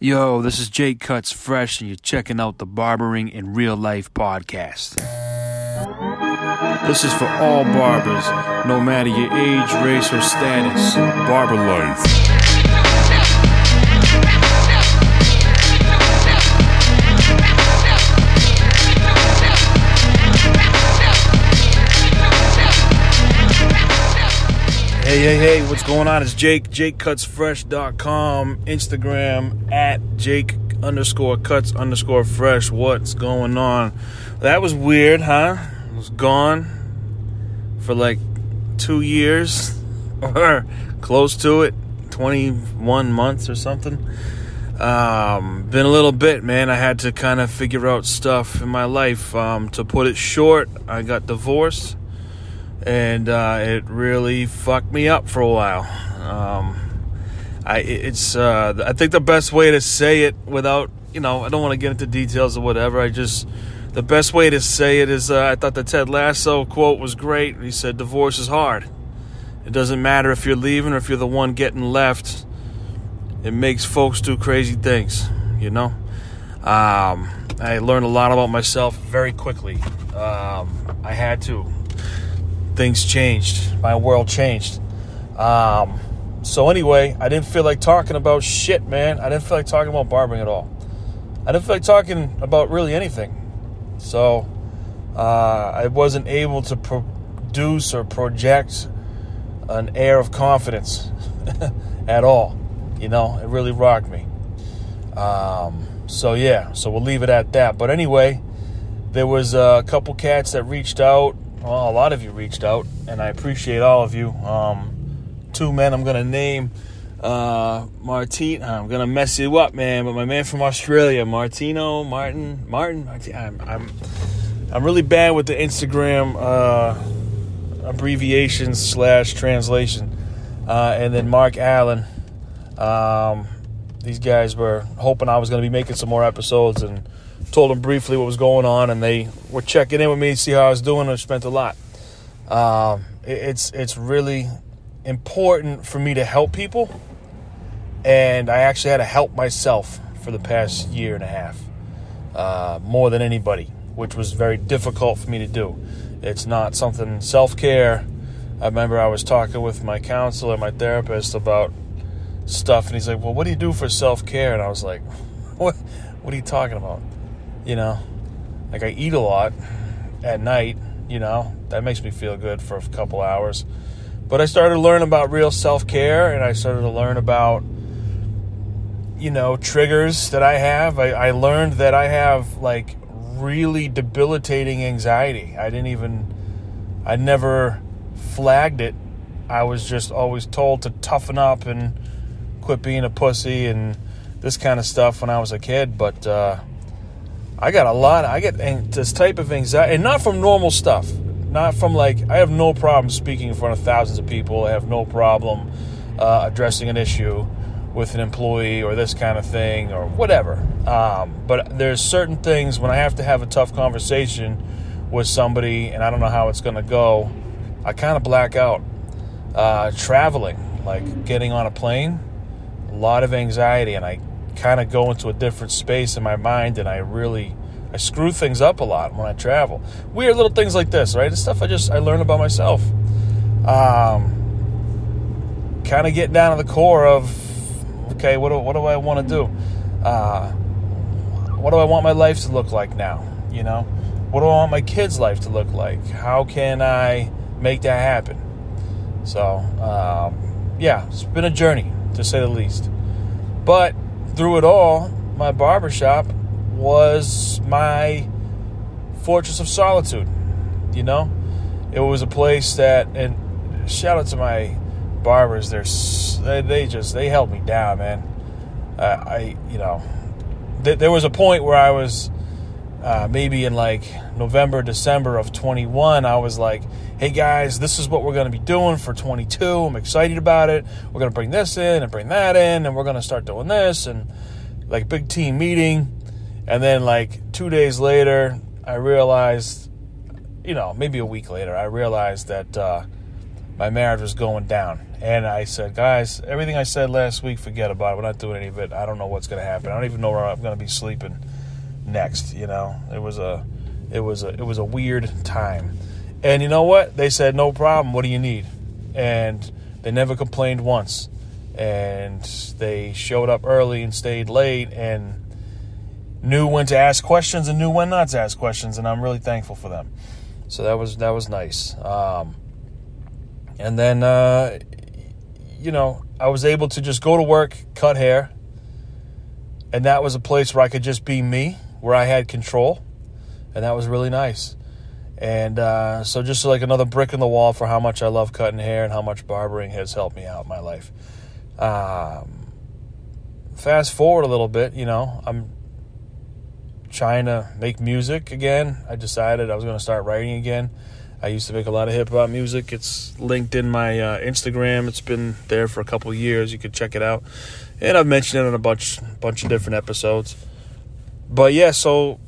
Yo, this is Jake Cuts Fresh, and you're checking out the Barbering in Real Life podcast. This is for all barbers, no matter your age, race, or status. Barber life. Hey, hey, hey, what's going on? It's Jake, jakecutsfresh.com, Instagram at Jake underscore cuts underscore fresh. What's going on? That was weird, huh? I was gone for like two years or close to it, 21 months or something. Um, been a little bit, man. I had to kind of figure out stuff in my life. Um, to put it short, I got divorced and uh, it really fucked me up for a while. Um, I it's uh, I think the best way to say it without you know I don't want to get into details or whatever. I just the best way to say it is uh, I thought the Ted Lasso quote was great. He said divorce is hard. It doesn't matter if you're leaving or if you're the one getting left. It makes folks do crazy things, you know. Um, I learned a lot about myself very quickly. Um, I had to things changed. My world changed. Um, so anyway, I didn't feel like talking about shit, man. I didn't feel like talking about barbering at all. I didn't feel like talking about really anything. So uh, I wasn't able to produce or project an air of confidence at all. You know, it really rocked me. Um, so yeah, so we'll leave it at that. But anyway, there was a couple cats that reached out well, a lot of you reached out, and I appreciate all of you. Um, two men I'm gonna name. Uh, Martin, I'm gonna mess you up, man. But my man from Australia, Martino, Martin, Martin, Martin I'm, I'm, I'm really bad with the Instagram uh, abbreviations slash translation. Uh, and then Mark Allen. Um, these guys were hoping I was gonna be making some more episodes and told them briefly what was going on, and they were checking in with me to see how I was doing. I spent a lot. Um, it's it's really important for me to help people, and I actually had to help myself for the past year and a half, uh, more than anybody, which was very difficult for me to do. It's not something self care. I remember I was talking with my counselor, my therapist about stuff, and he's like, "Well, what do you do for self care?" And I was like, "What? What are you talking about?" You know like i eat a lot at night you know that makes me feel good for a couple hours. But i started to learn about real self-care and i started to learn about you know triggers that i have. I, I learned that i have like really debilitating anxiety. I didn't even i never flagged it. I was just always told to toughen up and quit being a pussy and this kind of stuff when i was a kid but uh I got a lot. I get this type of anxiety, and not from normal stuff. Not from like I have no problem speaking in front of thousands of people. I have no problem uh, addressing an issue with an employee or this kind of thing or whatever. Um, but there's certain things when I have to have a tough conversation with somebody, and I don't know how it's going to go. I kind of black out. Uh, traveling, like getting on a plane, a lot of anxiety, and I kind of go into a different space in my mind and I really I screw things up a lot when I travel. Weird little things like this, right? It's stuff I just I learn about myself. Um, kind of get down to the core of okay, what do, what do I want to do? Uh, what do I want my life to look like now? You know, what do I want my kids' life to look like? How can I make that happen? So, um, yeah, it's been a journey to say the least. But through it all, my barbershop was my fortress of solitude. You know, it was a place that, and shout out to my barbers. They're they just they held me down, man. Uh, I you know, th- there was a point where I was uh, maybe in like November, December of 21. I was like, hey guys, this is what we're going to be doing for 22. I'm excited about it. We're going to bring this in and bring that in, and we're going to start doing this, and like big team meeting. And then, like, two days later, I realized, you know, maybe a week later, I realized that uh, my marriage was going down. And I said, guys, everything I said last week, forget about it. We're not doing any of it. I don't know what's going to happen. I don't even know where I'm going to be sleeping next. You know, it was a, it was a, it was a weird time. And you know what? They said, no problem. What do you need? And they never complained once. And they showed up early and stayed late and knew when to ask questions and knew when not to ask questions. And I'm really thankful for them. So that was that was nice. Um, and then, uh, you know, I was able to just go to work, cut hair, and that was a place where I could just be me, where I had control, and that was really nice. And uh, so, just like another brick in the wall for how much I love cutting hair and how much barbering has helped me out in my life. Um, fast forward a little bit, you know, I'm trying to make music again. I decided I was going to start writing again. I used to make a lot of hip hop music. It's linked in my uh, Instagram. It's been there for a couple years. You could check it out, and I've mentioned it on a bunch bunch of different episodes. But yeah, so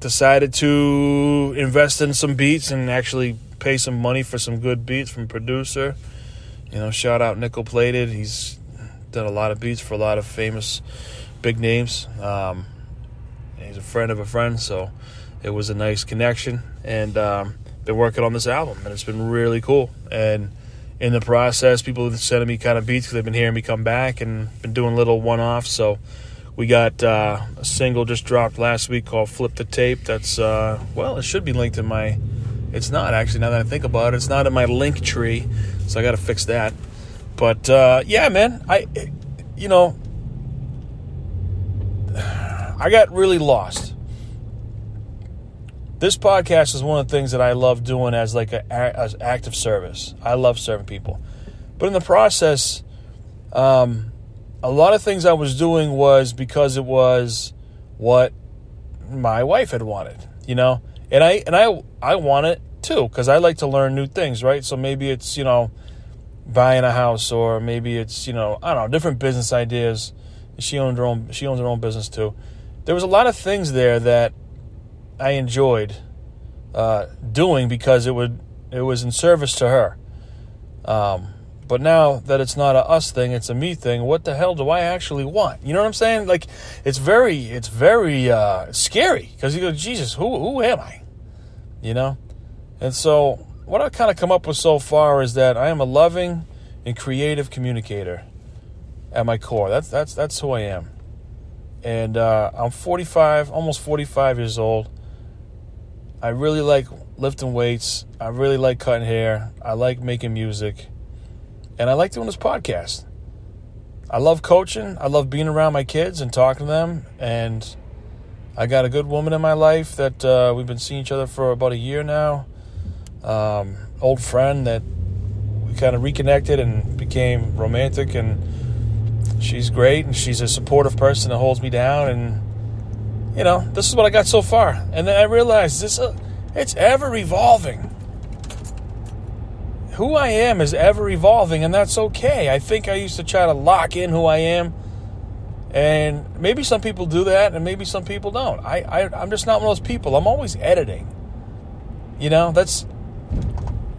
decided to invest in some beats and actually pay some money for some good beats from producer. You know, shout out Nickel Plated. He's done a lot of beats for a lot of famous big names. Um, he's a friend of a friend, so it was a nice connection. And um, been working on this album, and it's been really cool. And in the process, people have been sending me kind of beats because they've been hearing me come back and been doing little one offs. So we got uh, a single just dropped last week called "Flip the Tape." That's uh, well, it should be linked in my. It's not actually. Now that I think about it, it's not in my link tree, so I got to fix that. But uh, yeah, man, I, you know, I got really lost this podcast is one of the things that I love doing as like an as active service. I love serving people, but in the process, um, a lot of things I was doing was because it was what my wife had wanted, you know, and I and I I want it too because I like to learn new things, right? So maybe it's you know buying a house or maybe it's you know I don't know different business ideas. She owned her own she owns her own business too. There was a lot of things there that I enjoyed uh, doing because it would it was in service to her. Um, but now that it's not a us thing, it's a me thing. What the hell do I actually want? You know what I'm saying? Like it's very it's very uh, scary because you go, Jesus, who who am I? You know, and so what I've kind of come up with so far is that I am a loving and creative communicator at my core. That's that's that's who I am. And uh, I'm 45, almost 45 years old. I really like lifting weights. I really like cutting hair. I like making music. And I like doing this podcast. I love coaching. I love being around my kids and talking to them. And I got a good woman in my life that uh, we've been seeing each other for about a year now. Um, old friend that we kind of reconnected and became romantic. And she's great. And she's a supportive person that holds me down. And you know, this is what I got so far. And then I realized this uh, it's ever evolving. Who I am is ever evolving, and that's okay. I think I used to try to lock in who I am, and maybe some people do that, and maybe some people don't. I, I I'm just not one of those people. I'm always editing. You know, that's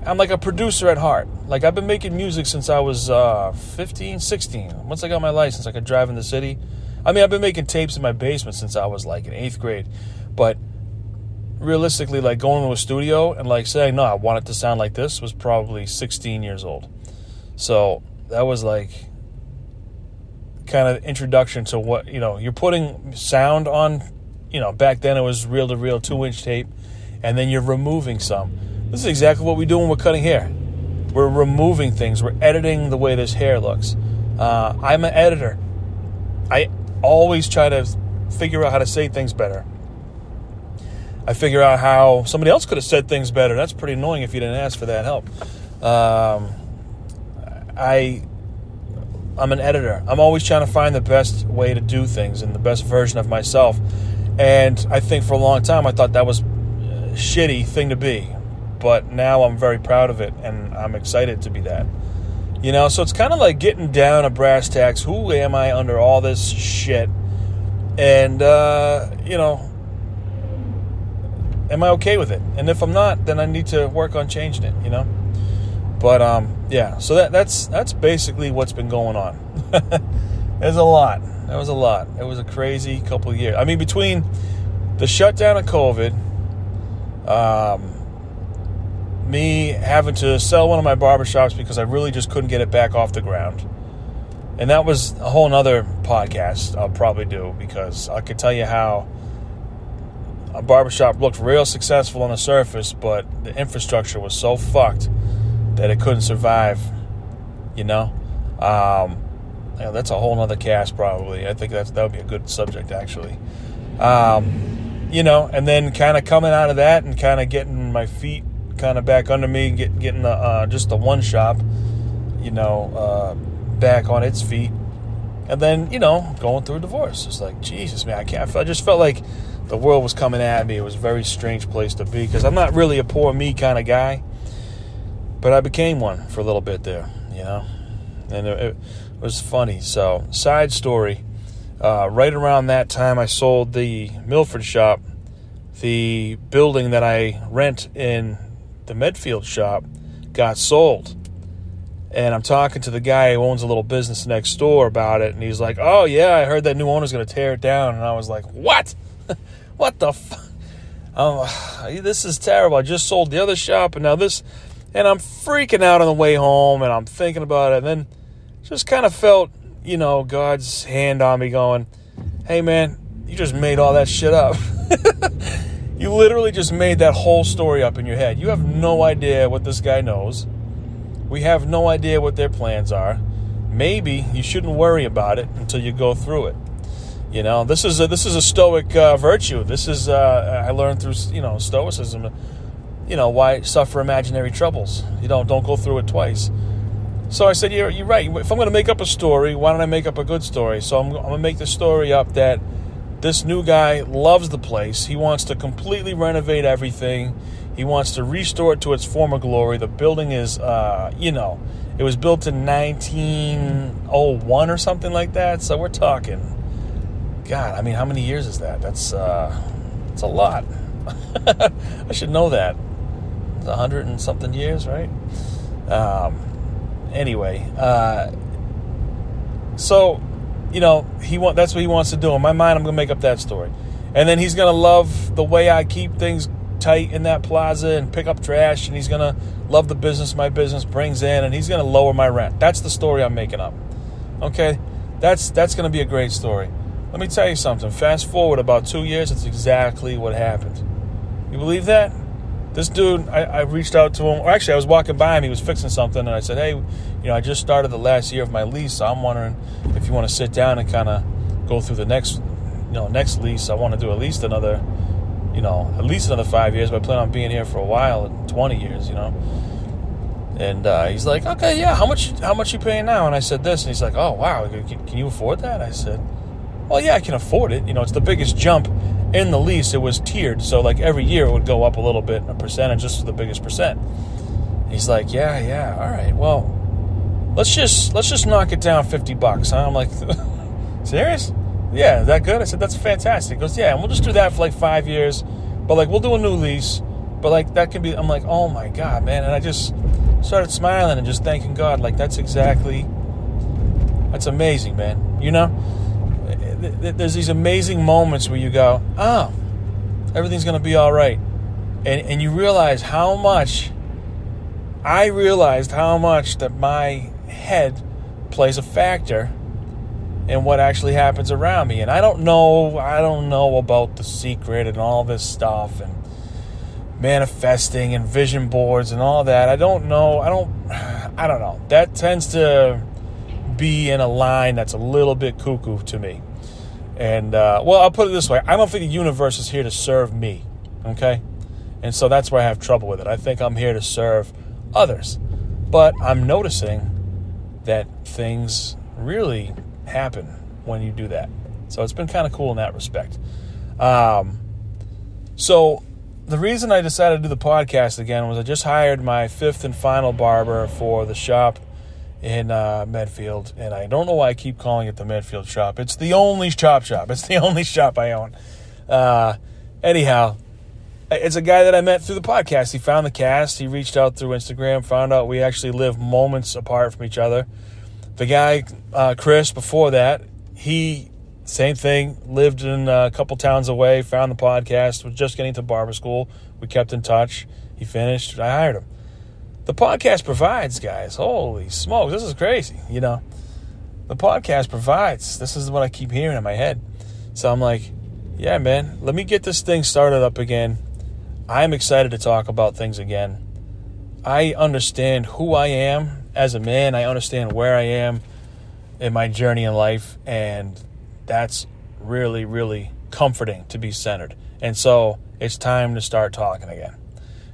I'm like a producer at heart. Like I've been making music since I was uh, 15, 16. Once I got my license, I could drive in the city. I mean, I've been making tapes in my basement since I was like in eighth grade, realistically, like going to a studio and like saying, no, I want it to sound like this was probably 16 years old. So that was like kind of introduction to what, you know, you're putting sound on, you know, back then it was reel to reel two inch tape, and then you're removing some. This is exactly what we do when we're cutting hair. We're removing things, we're editing the way this hair looks. Uh, I'm an editor. I always try to figure out how to say things better. I figure out how somebody else could have said things better. That's pretty annoying if you didn't ask for that help. Um, I I'm an editor. I'm always trying to find the best way to do things and the best version of myself. And I think for a long time I thought that was shitty thing to be. But now I'm very proud of it and I'm excited to be that. You know, so it's kind of like getting down a brass tacks. Who am I under all this shit? And, uh, you know, am I okay with it? And if I'm not, then I need to work on changing it, you know? But um, yeah, so that that's that's basically what's been going on. There's a lot. That was a lot. It was a crazy couple years. I mean, between the shutdown of COVID, um, me having to sell one of my barbershops because I really just couldn't get it back off the ground. And that was a whole nother podcast I'll probably do because I could tell you how a barbershop looked real successful on the surface, but the infrastructure was so fucked that it couldn't survive, you know? Um, yeah, that's a whole nother cast probably. I think that's that would be a good subject actually. Um, you know, and then kind of coming out of that and kind of getting my feet kind of back under me, get, getting the, uh, just the one shop, you know, uh, back on its feet, and then you know going through a divorce. It's like Jesus, man, I can't. I just felt like the world was coming at me. It was a very strange place to be because I'm not really a poor me kind of guy, but I became one for a little bit there, you know, and it, it was funny. So, side story. Uh, right around that time, I sold the Milford shop. The building that I rent in the Medfield shop got sold. And I'm talking to the guy who owns a little business next door about it, and he's like, "Oh yeah, I heard that new owner's going to tear it down." And I was like, "What? what the? F- this is terrible. I just sold the other shop, and now this." And I'm freaking out on the way home, and I'm thinking about it, and then just kind of felt, you know, God's hand on me, going, "Hey man, you just made all that shit up." You literally just made that whole story up in your head. You have no idea what this guy knows. We have no idea what their plans are. Maybe you shouldn't worry about it until you go through it. You know, this is a, this is a stoic uh, virtue. This is uh, I learned through you know stoicism. You know why suffer imaginary troubles. You don't don't go through it twice. So I said, you're, you're right. If I'm going to make up a story, why don't I make up a good story? So I'm, I'm going to make the story up that this new guy loves the place. He wants to completely renovate everything. He wants to restore it to its former glory. The building is, uh, you know, it was built in 1901 or something like that. So we're talking, God, I mean, how many years is that? That's, uh, that's a lot. I should know that. It's a hundred and something years, right? Um, anyway, uh, so you know, he want that's what he wants to do. In my mind, I'm gonna make up that story, and then he's gonna love the way I keep things tight in that plaza and pick up trash, and he's gonna love the business my business brings in, and he's gonna lower my rent. That's the story I'm making up. Okay, that's that's gonna be a great story. Let me tell you something. Fast forward about two years, it's exactly what happened. You believe that? This dude, I, I reached out to him. Or actually, I was walking by him. He was fixing something, and I said, "Hey, you know, I just started the last year of my lease, so I'm wondering if you want to sit down and kind of go through the next, you know, next lease. I want to do at least another, you know, at least another five years. But I plan on being here for a while, twenty years, you know." And uh, he's like, "Okay, yeah. How much? How much you paying now?" And I said this, and he's like, "Oh, wow. Can, can you afford that?" I said, "Well, yeah, I can afford it. You know, it's the biggest jump." in the lease it was tiered so like every year it would go up a little bit a percentage just the biggest percent he's like yeah yeah all right well let's just let's just knock it down 50 bucks huh? i'm like serious yeah is that good? I said that's fantastic. He goes yeah and we'll just do that for like five years but like we'll do a new lease but like that can be i'm like oh my god man. And i just started smiling and just thanking god like that's exactly that's amazing man. You know? There's these amazing moments where you go, oh, everything's to be all right. And, and you realize how much, I realized how much that my head plays a factor in what actually happens around me. And I don't know, I don't know about the secret and all this stuff and manifesting and vision boards and all that. I don't know. I don't, I don't know. That tends to be in a line that's a little bit cuckoo to me. And, uh, well, I'll put it this way I don't think the universe is here to serve me, okay? And so that's where I have trouble with it. I think I'm here to serve others. But I'm noticing that things really happen when you do that. So it's been kind of cool in that respect. Um, so the reason I decided to do the podcast again was I just hired my fifth and final barber for the shop in uh, Medfield, and I don't know why I keep calling it the Medfield shop. It's the only chop shop. It's the only shop I own. Uh, anyhow, it's a guy that I met through the podcast. He found the cast. He reached out through Instagram, found out we actually live moments apart from each other. The guy, uh, Chris, before that, he, same thing, lived in a couple towns away, found the podcast, was just getting to barber school. We kept in touch. He finished. I hired him. The podcast provides, guys. Holy smokes, this is crazy, you know. The podcast provides. This is what I keep hearing in my head. So I'm like, yeah, man, let me get this thing started up again I'm excited to talk about things again. I understand who I am as a man. I understand where I am in my journey in life. And that's really, really comforting to be centered. And so it's time to start talking again.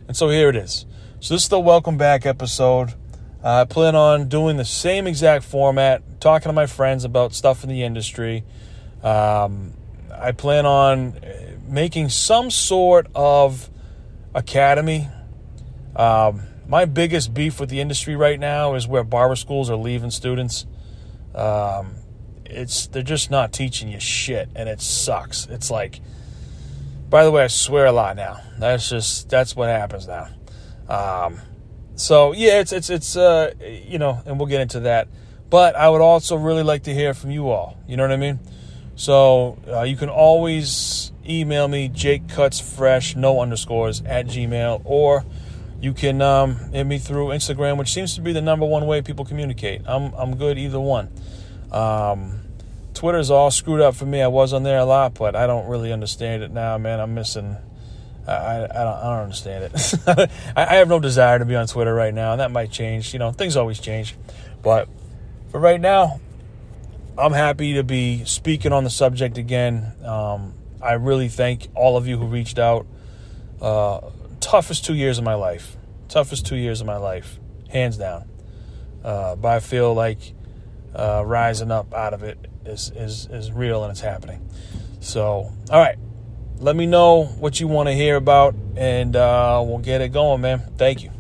And so here it is. So this is the welcome back episode. Uh, I plan on doing the same exact format, talking to my friends about stuff in the industry. Um, I plan on making some sort of academy. Um, my biggest beef with the industry right now is where barber schools are leaving students. Um, it's they're just not teaching you shit, and it sucks. It's like, by the way, I swear a lot now. That's just that's what happens now. Um, so yeah, it's it's it's uh, you know, and we'll get into that. But I would also really like to hear from you all. You know what I mean? So uh, you can always email me, Jake Cuts Fresh, no underscores, at Gmail, or you can um, hit me through Instagram, which seems to be the number one way people communicate. I'm, I'm good either one. Um, Twitter's all screwed up for me. I was on there a lot, but I don't really understand it now, man. I'm missing. I, I, I, don't, I don't understand it. I, have no desire to be on Twitter right now, and that might change. You know, things always change. But for right now, I'm happy to be speaking on the subject again. Um, I really thank all of you who reached out. Uh, toughest two years of my life. Toughest two years of my life, hands down. Uh, but I feel like uh, rising up out of it is, is, is real and it's happening. So, all right. Let me know what you want to hear about, and uh, we'll get it going, man. Thank you.